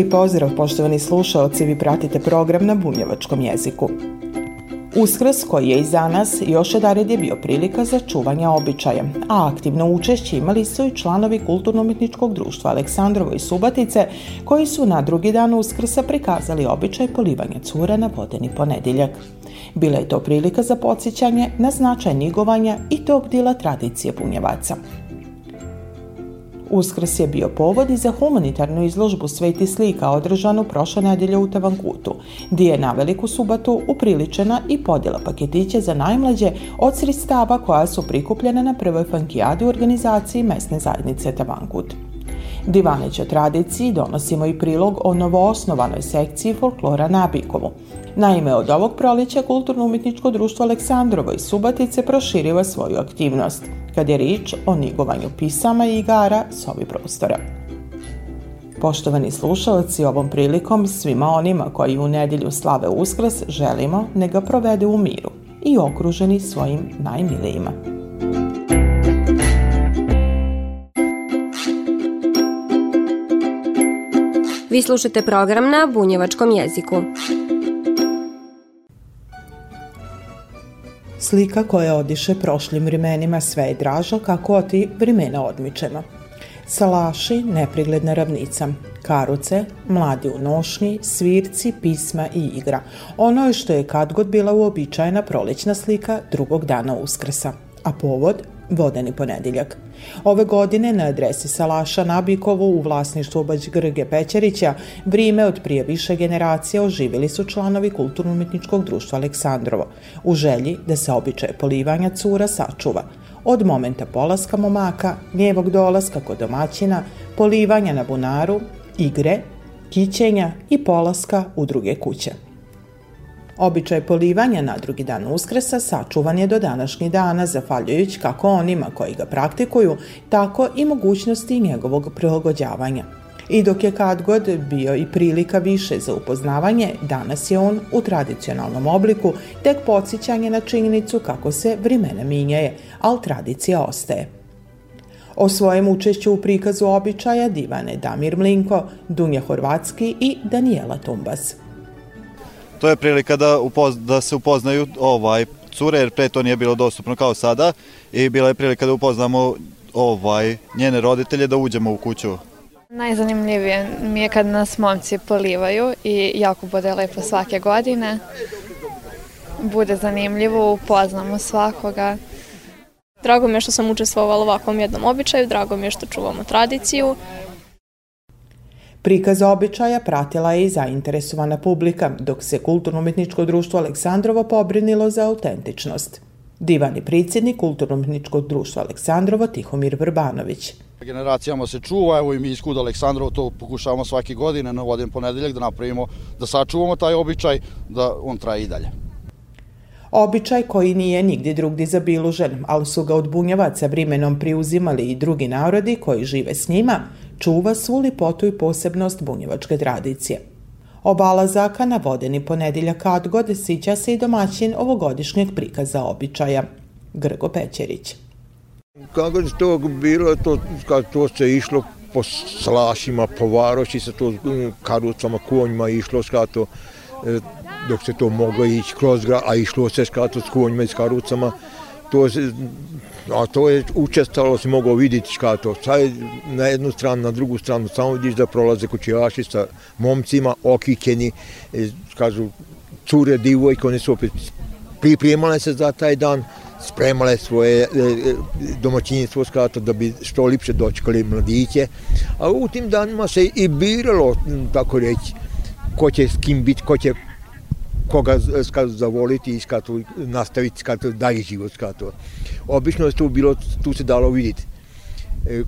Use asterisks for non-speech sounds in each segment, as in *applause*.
Lijep pozdrav, poštovani slušalci, vi pratite program na bunjevačkom jeziku. Uskrs koji je iza nas još jedared je bio prilika za čuvanje običaja, a aktivno učešće imali su i članovi Kulturno-umjetničkog društva Aleksandrovo i Subatice, koji su na drugi dan Uskrsa prikazali običaj polivanja cura na vodeni ponedjeljak. Bila je to prilika za podsjećanje na značaj nigovanja i tog dila tradicije bunjevaca. Uskrs je bio povod i za humanitarnu izložbu sveti slika održanu prošle nedelje u Tavankutu, gdje je na veliku subatu upriličena i podjela paketića za najmlađe od sredstava koja su prikupljene na prvoj fankijadi u organizaciji mesne zajednice Tavankut. Divaneća tradiciji donosimo i prilog o novoosnovanoj sekciji folklora na Bikovu. Naime, od ovog prolića Kulturno-umjetničko društvo Aleksandrovo i Subatice proširiva svoju aktivnost – kad je rič o nigovanju pisama i igara s ovih prostora. Poštovani slušalci, ovom prilikom svima onima koji u nedjelju slave uskrs želimo ne ga provede u miru i okruženi svojim najmilijima. Vi slušate program na bunjevačkom jeziku. Slika koja odiše prošlim vremenima sve je draža kako oti vremena odmičemo. Salaši, neprigledna ravnica, karuce, mladi u nošnji, svirci, pisma i igra. Ono je što je kad god bila uobičajena prolećna slika drugog dana uskrsa. A povod? Vodeni ponedjeljak. Ove godine na adresi Salaša Nabikovo u vlasništvu Bać Grge Pećerića vrime od prije više generacija oživili su članovi Kulturno-umjetničkog društva Aleksandrovo u želji da se običaje polivanja cura sačuva. Od momenta polaska momaka, njevog dolaska kod domaćina, polivanja na bunaru, igre, kićenja i polaska u druge kuće. Običaj polivanja na drugi dan uskresa sačuvan je do današnjih dana, zafaljujući kako onima koji ga praktikuju, tako i mogućnosti njegovog prilagođavanja. I dok je kad god bio i prilika više za upoznavanje, danas je on u tradicionalnom obliku tek podsjećanje na činjenicu kako se vrimena minjaje, ali tradicija ostaje. O svojem učešću u prikazu običaja divane Damir Mlinko, Dunja Horvatski i Daniela Tumbas to je prilika da, upoz, da se upoznaju ovaj cure, jer pre to nije bilo dostupno kao sada i bila je prilika da upoznamo ovaj njene roditelje da uđemo u kuću. Najzanimljivije mi je kad nas momci polivaju i jako bude lepo svake godine. Bude zanimljivo, upoznamo svakoga. Drago mi je što sam učestvovala u ovakvom jednom običaju, drago mi je što čuvamo tradiciju Prikaz običaja pratila je i zainteresovana publika, dok se Kulturno-umjetničko društvo Aleksandrovo pobrinilo za autentičnost. Divani predsjednik Kulturno-umjetničkog društva Aleksandrovo Tihomir Vrbanović. Generacijama se čuva, evo i mi iz Kuda Aleksandrovo to pokušavamo svake godine na vodin ponedeljak da napravimo, da sačuvamo taj običaj, da on traje i dalje. Običaj koji nije nigdje drugdje zabilužen, ali su ga od bunjevaca vrimenom priuzimali i drugi narodi koji žive s njima, čuva svu lipotu i posebnost bunjevačke tradicije. Obala zaka na vodeni ponedjeljak kad god sića se i domaćin ovogodišnjeg prikaza običaja. Grgo Pećerić. Kako je to bilo, to, kad to se išlo po slašima, po varoši, sa to mm, karucama, konjima išlo, skato, e, dok se to moglo ići kroz grad, a išlo se skato s konjima i s karucama, to se, a to je učestalo, si mogao vidjeti šta to, sad na jednu stranu, na drugu stranu, samo vidiš da prolaze kućijaši sa momcima, okićeni, e, kažu, cure, divojke, one su opet pripremale se za taj dan, spremale svoje e, e domaćinstvo skato da bi što lipše dočekali mladiće, a u tim danima se i biralo, tako reći, ko će s kim biti, ko će koga skatu zavoliti i skatu nastaviti skatu dalje život skatu. Obično je tu bilo, tu se dalo vidjeti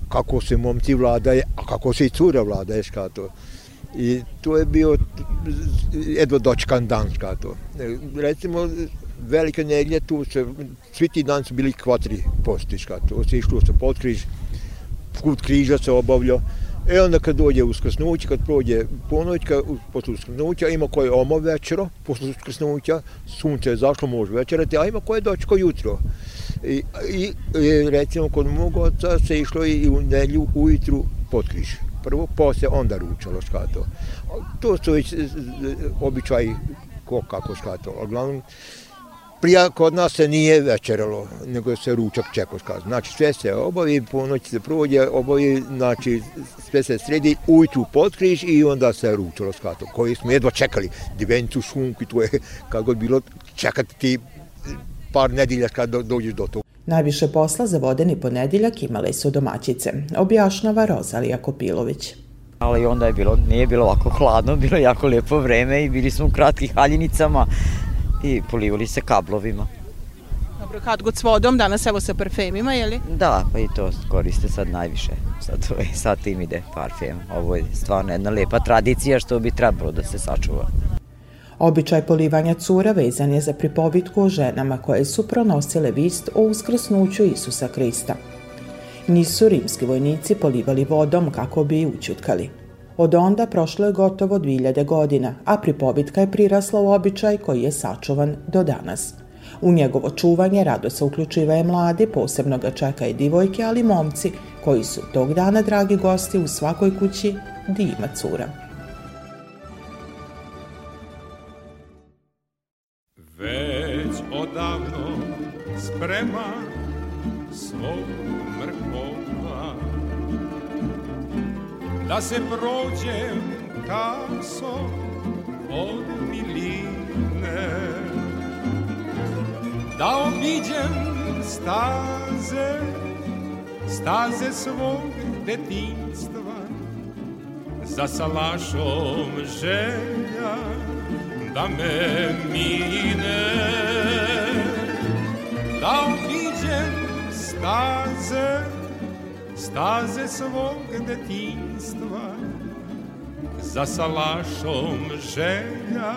kako se momci vladaje, a kako se i cura vladaje skatu. I to je bio jedva dočkan dan, to. E, recimo, velika nedjelja, tu se, svi ti dan su bili kvatri postiška, to se išlo se pod križ, put križa se obavljao, E onda kad dođe uskrsnuće, kad prođe ponoćka, posle uskrsnuća, ima koje omo večero, posle uskrsnuća, sunce je zašlo, može večerati, a ima koje dočko jutro. I, i, i recimo kod mog oca se išlo i u nelju ujutru pod križ. Prvo, pa posle, onda ručalo škato. To su već e, e, običaj ko kako škato. Uglavnom, prija kod nas se nije večeralo, nego se ručak čekao skaz. Znači sve se obavi, po noći se prođe, obavi, znači sve se sredi, ujutru potkriž i onda se ručalo skato, koji smo jedva čekali, divencu, šunku i to je kako bilo čekati ti par nedilja kad do, dođeš do toga. Najviše posla za vodeni ponedjeljak imale su domaćice, objašnjava Rozalija Kopilović. Ali onda je bilo, nije bilo ovako hladno, bilo jako lijepo vreme i bili smo u kratkih haljinicama, i polivali se kablovima. Dobro, kad god s vodom, danas evo sa parfemima, je li? Da, pa i to koriste sad najviše. Sad, *laughs* sad tim ide parfem. Ovo je stvarno jedna lepa tradicija što bi trebalo da se sačuva. Običaj polivanja cura vezan je za pripovitku o ženama koje su pronosile vist o uskrsnuću Isusa Krista. Nisu rimski vojnici polivali vodom kako bi učutkali. Od onda prošlo je gotovo 2000 godina, a pripovitka je prirasla u običaj koji je sačuvan do danas. U njegovo čuvanje rado se uključivaje mladi, posebno ga čeka i divojke, ali momci, koji su tog dana dragi gosti u svakoj kući di ima cura. Da se prođem kaso od miline. Da obiđem staze staze svog detinstva za salašom želja da me mine. Da obiđem staze staze svog detinstva za salašom želja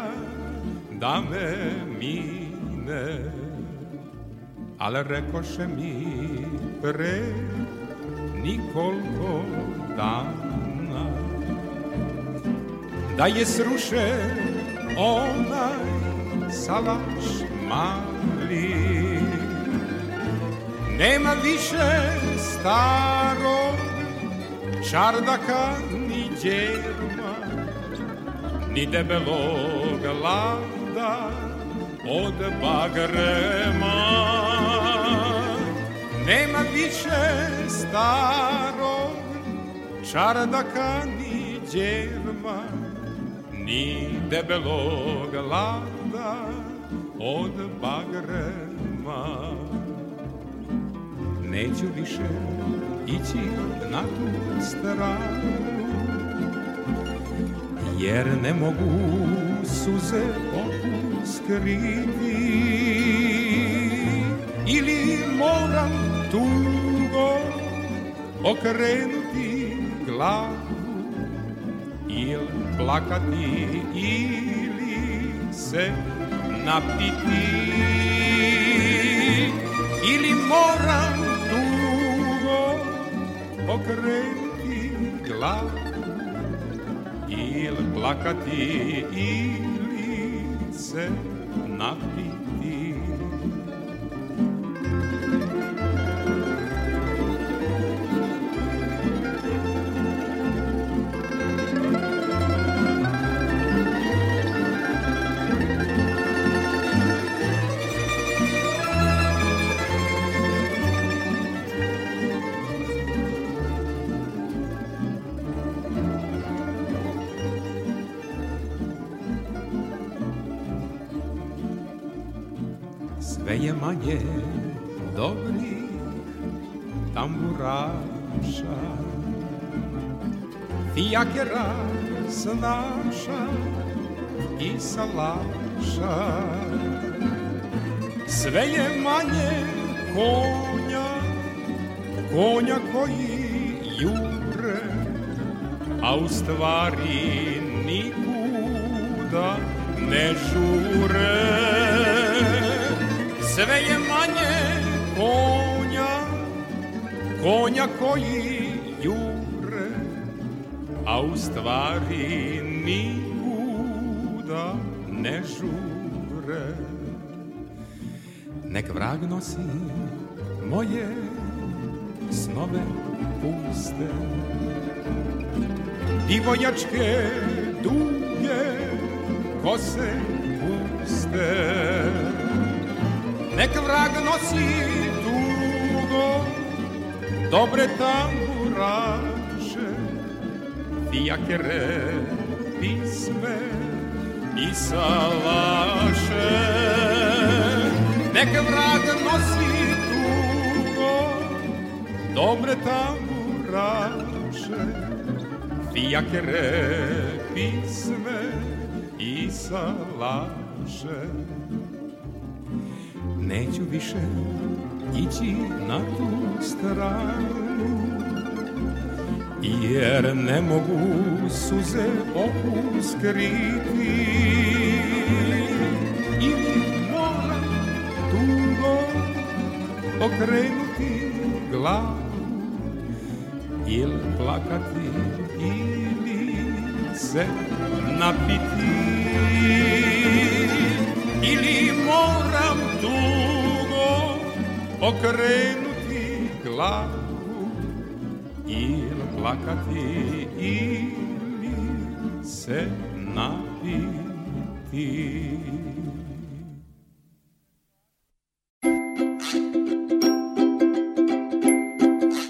da me mine. Ale rekoše mi pre nikolko dana. Da je sruše onaj salaš mali. Nema više starog čardaka ni djerma, ni debelog lada od bagrema. Nema više starog čardaka ni djerma, ni debelog lada od bagrema neću više ići na tu stranu jer ne mogu suze opuskriti ili moram tugo okrenuti glavu ili plakati ili se napiti. Ili moram okrenuti glavu ili plakati ili se napiti. Je manje dobri tamburaša. Fijakera snaša i salaša. Sve je manje konja, konja koji jure A u stvari nikuda ne žure. Sve je manje konja Konja koji jure A u stvari nikuda ne žure. Nek vrag nosi moje snove puste Divojačke duge kose puste. Nek vrag nosi tugo dobre tamburaše Fijakere pisme i salaše. Nek vrag nosi tugo dobre tamburaše Fijakere pisme i salaše. Neću više ići na tu stranu Jer ne mogu suze oku skriti Ili moram tugo okrenuti glavu Ili plakati ili se napiti Ili moram tugo okrenuti glavu Ili plakati ili se napiti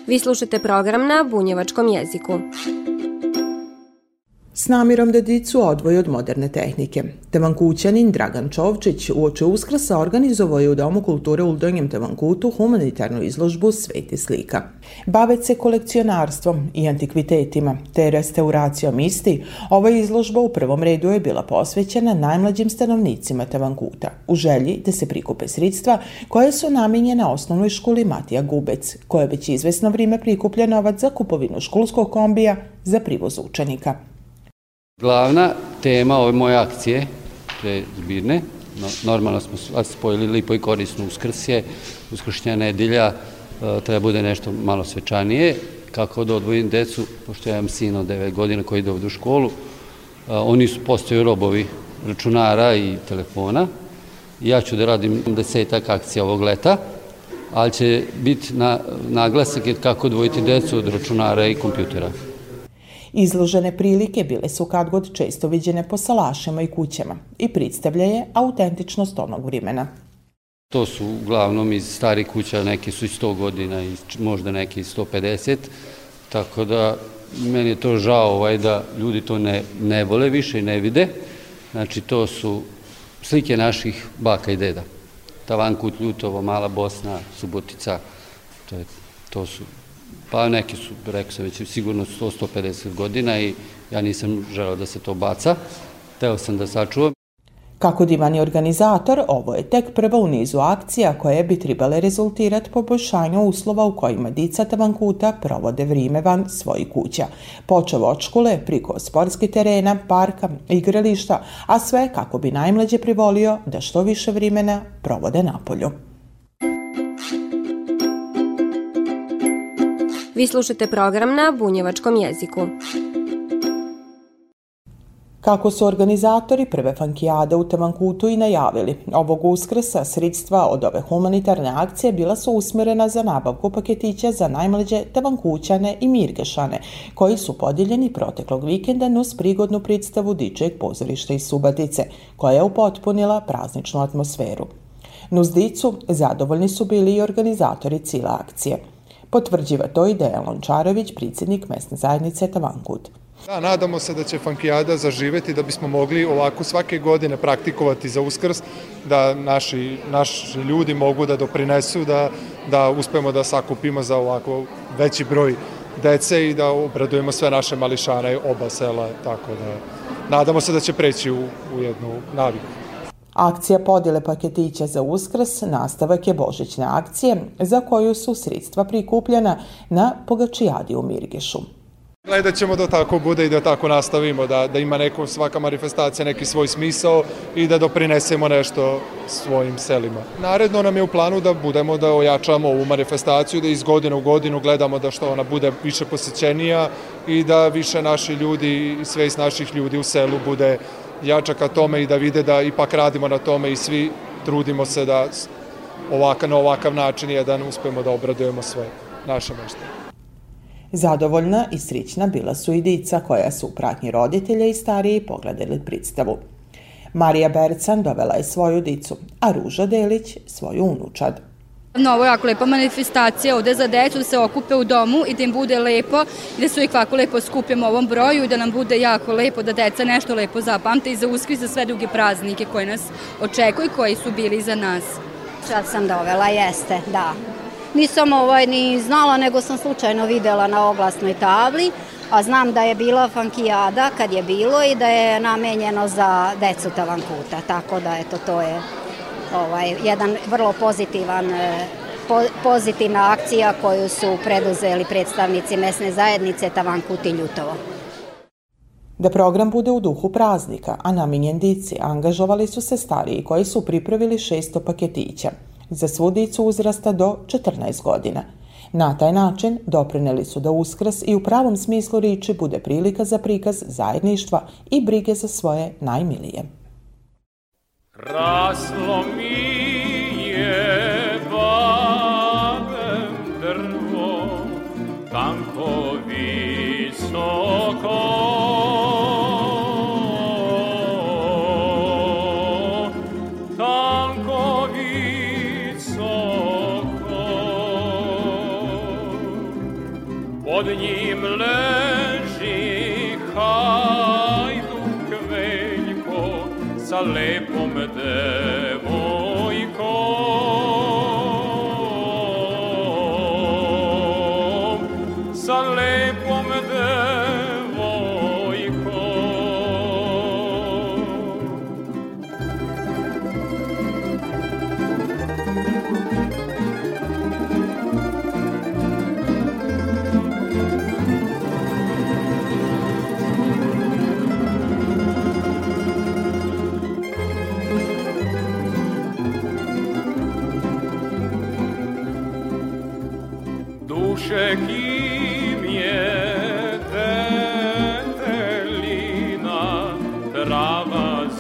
Vi slušate program na bunjevačkom jeziku. S namirom da dicu odvoji od moderne tehnike. Tevankućanin Dragan Čovčić uoče Uskrsa organizovao je u Domu kulture u Donjem Tevankutu humanitarnu izložbu Sveti slika. Bavec se kolekcionarstvom i antikvitetima, te restauracijom isti, ova izložba u prvom redu je bila posvećena najmlađim stanovnicima Tevankuta, u želji da se prikupe sredstva koje su namenjene osnovnoj školi Matija Gubec, koja je već izvesno vrijeme prikuplja novac za kupovinu školskog kombija za privoz učenika. Glavna tema ove moje akcije, te zbirne, no, normalno smo spojili lipo i korisno uskrsje, uskršnja nedelja, e, treba bude nešto malo svečanije, kako da odvojim decu, pošto ja imam sin od 9 godina koji ide ovdje u školu, e, oni su postaju robovi računara i telefona. Ja ću da radim desetak akcija ovog leta, ali će biti na, naglasak kako odvojiti decu od računara i kompjutera. Izložene prilike bile su kad god često viđene po salašima i kućama i predstavljaje autentičnost onog vremena. To su uglavnom iz stari kuća, neki su i 100 godina i možda neki 150, tako da meni je to žao ovaj, da ljudi to ne, ne vole više i ne vide. Znači to su slike naših baka i deda. Tavankut, Ljutovo, Mala Bosna, Subotica, to, je, to su pa neki su, rekao sam već, sigurno 100-150 godina i ja nisam želeo da se to baca. Teo sam da sačuvam. Kako divani organizator, ovo je tek prva u nizu akcija koje bi trebale rezultirati poboljšanju uslova u kojima dica Tavankuta provode vrijeme van svojih kuća. Počeo od škole, priko sportskih terena, parka, igrališta, a sve kako bi najmlađe privolio da što više vremena provode na polju. Vi slušate program na bunjevačkom jeziku. Kako su organizatori prve fankijade u Tavankutu i najavili, ovog uskrsa sredstva od ove humanitarne akcije bila su usmjerena za nabavku paketića za najmlađe Tavankućane i Mirgešane, koji su podijeljeni proteklog vikenda nus prigodnu predstavu Dičeg pozorišta iz Subatice, koja je upotpunila prazničnu atmosferu. Nus dicu zadovoljni su bili i organizatori cijela akcije – Potvrđiva to i Dejan Lončarović, predsjednik mesne zajednice Tavankut. Da, nadamo se da će Fankijada zaživeti da bismo mogli ovako svake godine praktikovati za uskrs, da naši, naši ljudi mogu da doprinesu, da, da uspemo da sakupimo za ovako veći broj dece i da obradujemo sve naše mališane oba sela, tako da nadamo se da će preći u, u jednu naviku. Akcija podjele paketića za uskrs nastavak je božićne akcije za koju su sredstva prikupljena na Pogačijadi u Mirgešu. Gledat ćemo da tako bude i da tako nastavimo, da, da ima neko, svaka manifestacija neki svoj smisao i da doprinesemo nešto svojim selima. Naredno nam je u planu da budemo da ojačamo ovu manifestaciju, da iz godine u godinu gledamo da što ona bude više posjećenija i da više naši ljudi i sve iz naših ljudi u selu bude jača ka tome i da vide da ipak radimo na tome i svi trudimo se da ovaka, na ovakav način jedan uspemo da obradujemo sve naše meštane. Zadovoljna i srićna bila su i dica koja su u pratnji roditelja i stariji pogledali predstavu. Marija Bercan dovela je svoju dicu, a Ruža Delić svoju unučad. Na ovo je jako lepa manifestacija ovde za decu da se okupe u domu i da im bude lepo i da su ih ovako lepo skupimo u ovom broju i da nam bude jako lepo da deca nešto lepo zapamte i za uskri za sve druge praznike koje nas očekuju i koji su bili za nas. Sad sam dovela, jeste, da. Nisam ovaj ni znala, nego sam slučajno videla na oglasnoj tabli, a znam da je bila fankijada kad je bilo i da je namenjeno za decu Tavankuta, tako da eto to je ovaj, jedan vrlo pozitivan e, po, pozitivna akcija koju su preduzeli predstavnici mesne zajednice Tavankut Ljutovo. Da program bude u duhu praznika, a namenjen dici, angažovali su se stariji koji su pripravili 600 paketića za svu dicu uzrasta do 14 godina. Na taj način doprineli su da uskrs i u pravom smislu riči bude prilika za prikaz zajedništva i brige za svoje najmilije. Raslo mi je babem drvo, tanko visoko, Pod njim leži hajduk veljko sa lepom there.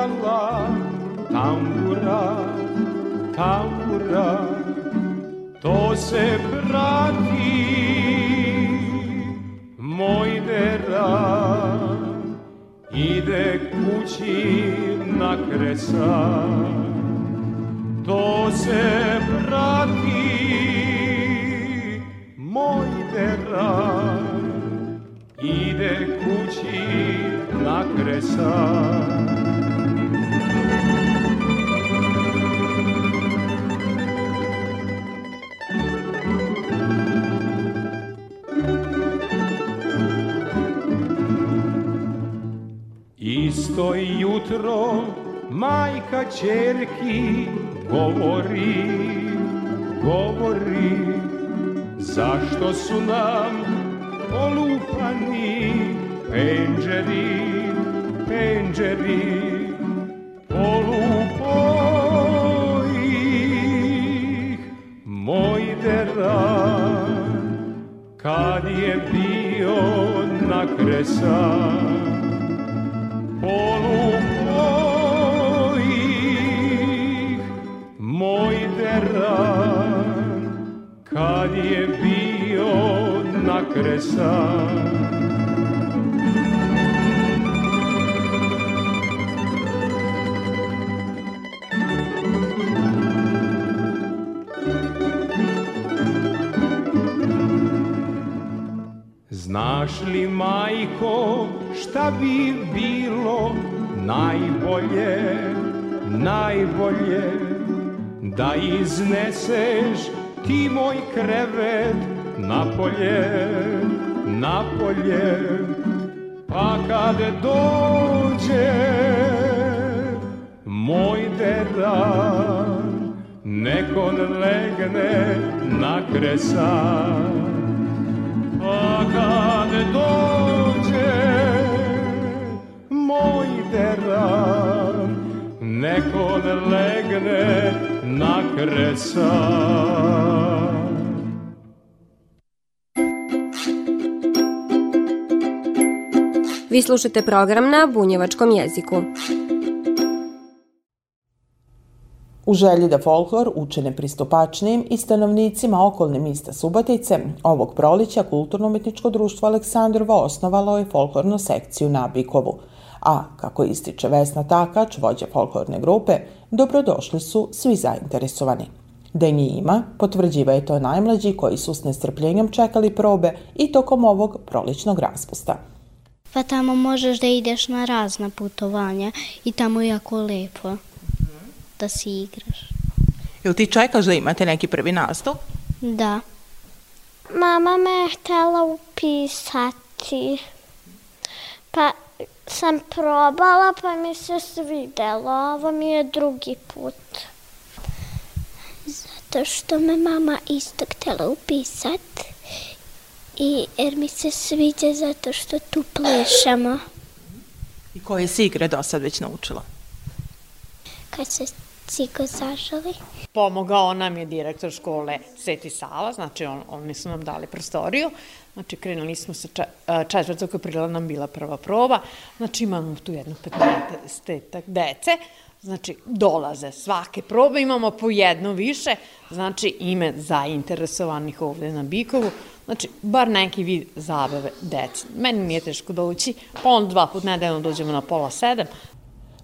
Zasvirala tambura, tambura, to se prati moj dera, ide kući na kresa, to se prati moj dera ide kući na kresa. Isto jutro majka čerki govori, govori Zašto su nam polupani penđeri, penđeri? Da izneseš ti moj krevet napolje, napolje Pa kad dođe moj deran Neko legne na kresa. Pa kad dođe moj deran, neko ne legne na kresan. Vi slušate program na bunjevačkom jeziku. U želji da folklor učine pristupačnijim i stanovnicima okolne mista Subotice, ovog prolića Kulturno-umetničko društvo Aleksandrova osnovalo je folklornu sekciju na Bikovu. A, kako ističe Vesna Takač, vođa folklorne grupe, dobrodošli su svi zainteresovani. Da njih ima, potvrđiva je to najmlađi koji su s nestrpljenjem čekali probe i tokom ovog proličnog raspusta. Pa tamo možeš da ideš na razna putovanja i tamo je jako lepo da si igraš. Jel ti čekaš da imate neki prvi nastup? Da. Mama me je htjela upisati. Pa sam probala pa mi se svidelo. Ovo mi je drugi put. Zato što me mama isto htjela upisati. I jer mi se sviđa zato što tu plešamo. I koje si igre do sad već naučila? Kad se cigo zažali. Pomogao nam je direktor škole Sveti Sava, znači on, oni su nam dali prostoriju. Znači krenuli smo sa četvrtog aprila nam bila prva proba. Znači imamo tu jedno 15 dece. Znači, dolaze svake probe, imamo po jedno više, znači ime zainteresovanih ovde na Bikovu, znači, bar neki vid zabave deci. Meni nije teško doći, pa on dva put nedeljno dođemo na pola sedam,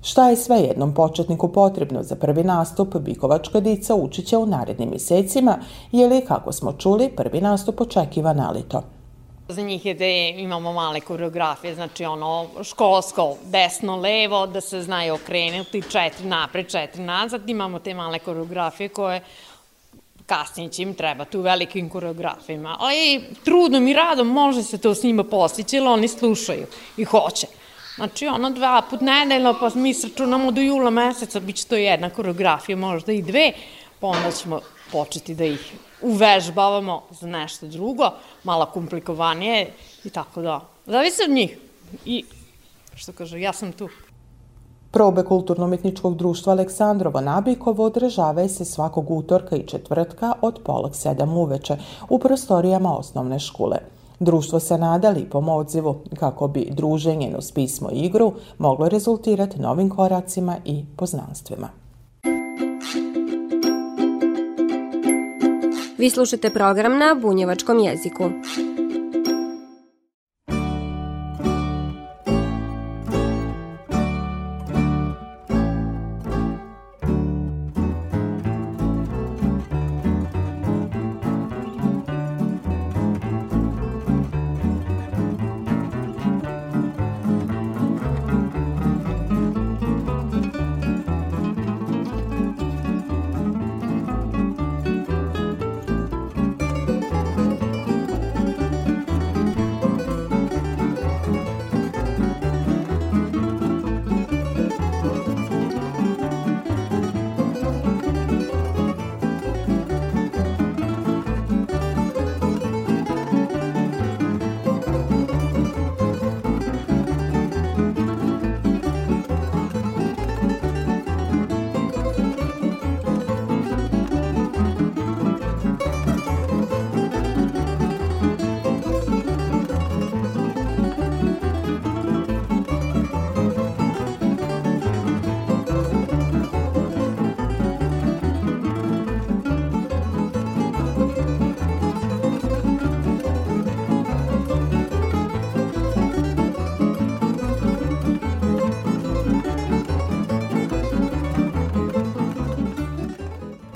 Šta je sve jednom početniku potrebno za prvi nastup, Bikovačka dica učit će u narednim mjesecima, je li, kako smo čuli, prvi nastup očekiva na lito. Za njih je da imamo male koreografije, znači ono školsko, desno, levo, da se znaju okrenuti, četiri napred, četiri nazad. Imamo te male koreografije koje kasnije će im trebati u velikim koreografijama. Ali trudno i radom može se to s njima postići, ali oni slušaju i hoće. Znači, ono dva put nedeljno, pa mi sračunamo do jula meseca, bit će to jedna koreografija, možda i dve, pa onda ćemo početi da ih uvežbavamo za nešto drugo, malo komplikovanije i tako da. Zavisi od njih. I, što kaže, ja sam tu. Probe Kulturno-umetničkog društva Aleksandrovo Nabikovo održavaju se svakog utorka i četvrtka od polak sedam uveče u prostorijama osnovne škole. Društvo se nadali po odzivu kako bi druženje uz pismo i igru moglo rezultirati novim koracima i poznanstvima. Vi slušate program na bunjevačkom jeziku.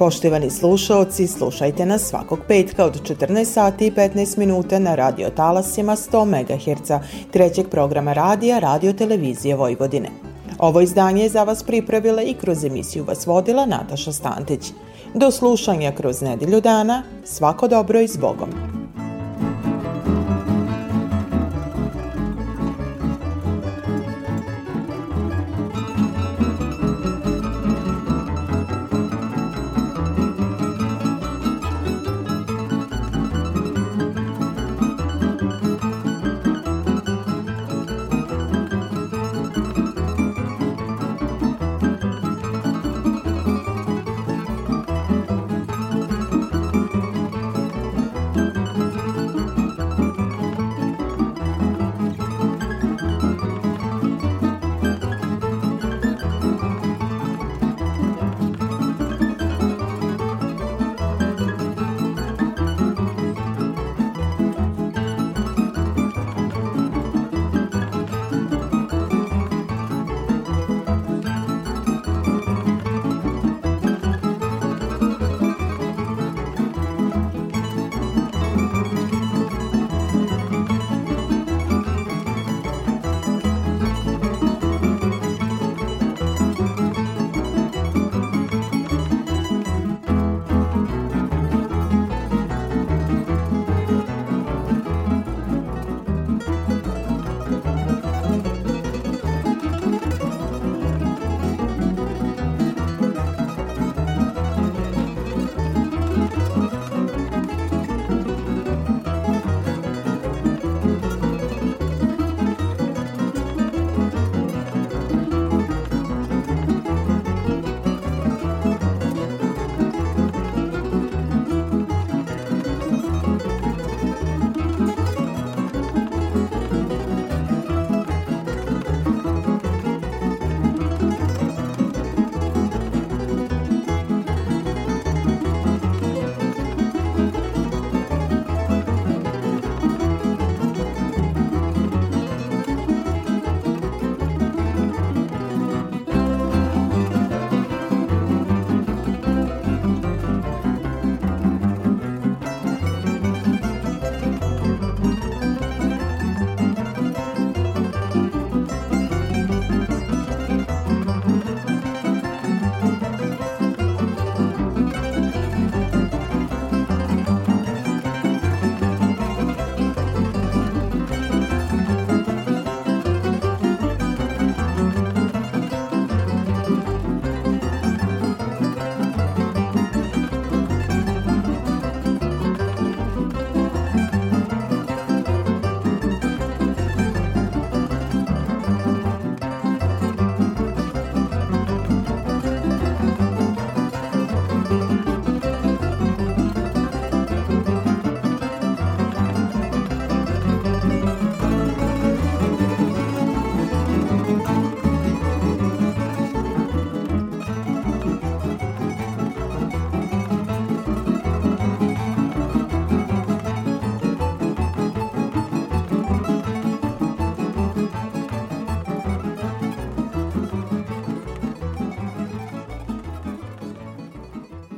Poštovani slušalci, slušajte nas svakog petka od 14 sati i 15 minuta na radio talasima 100 MHz trećeg programa radija Radio Televizije Vojvodine. Ovo izdanje je za vas pripravila i kroz emisiju vas vodila Nataša Stantić. Do slušanja kroz nedelju dana, svako dobro i s Bogom!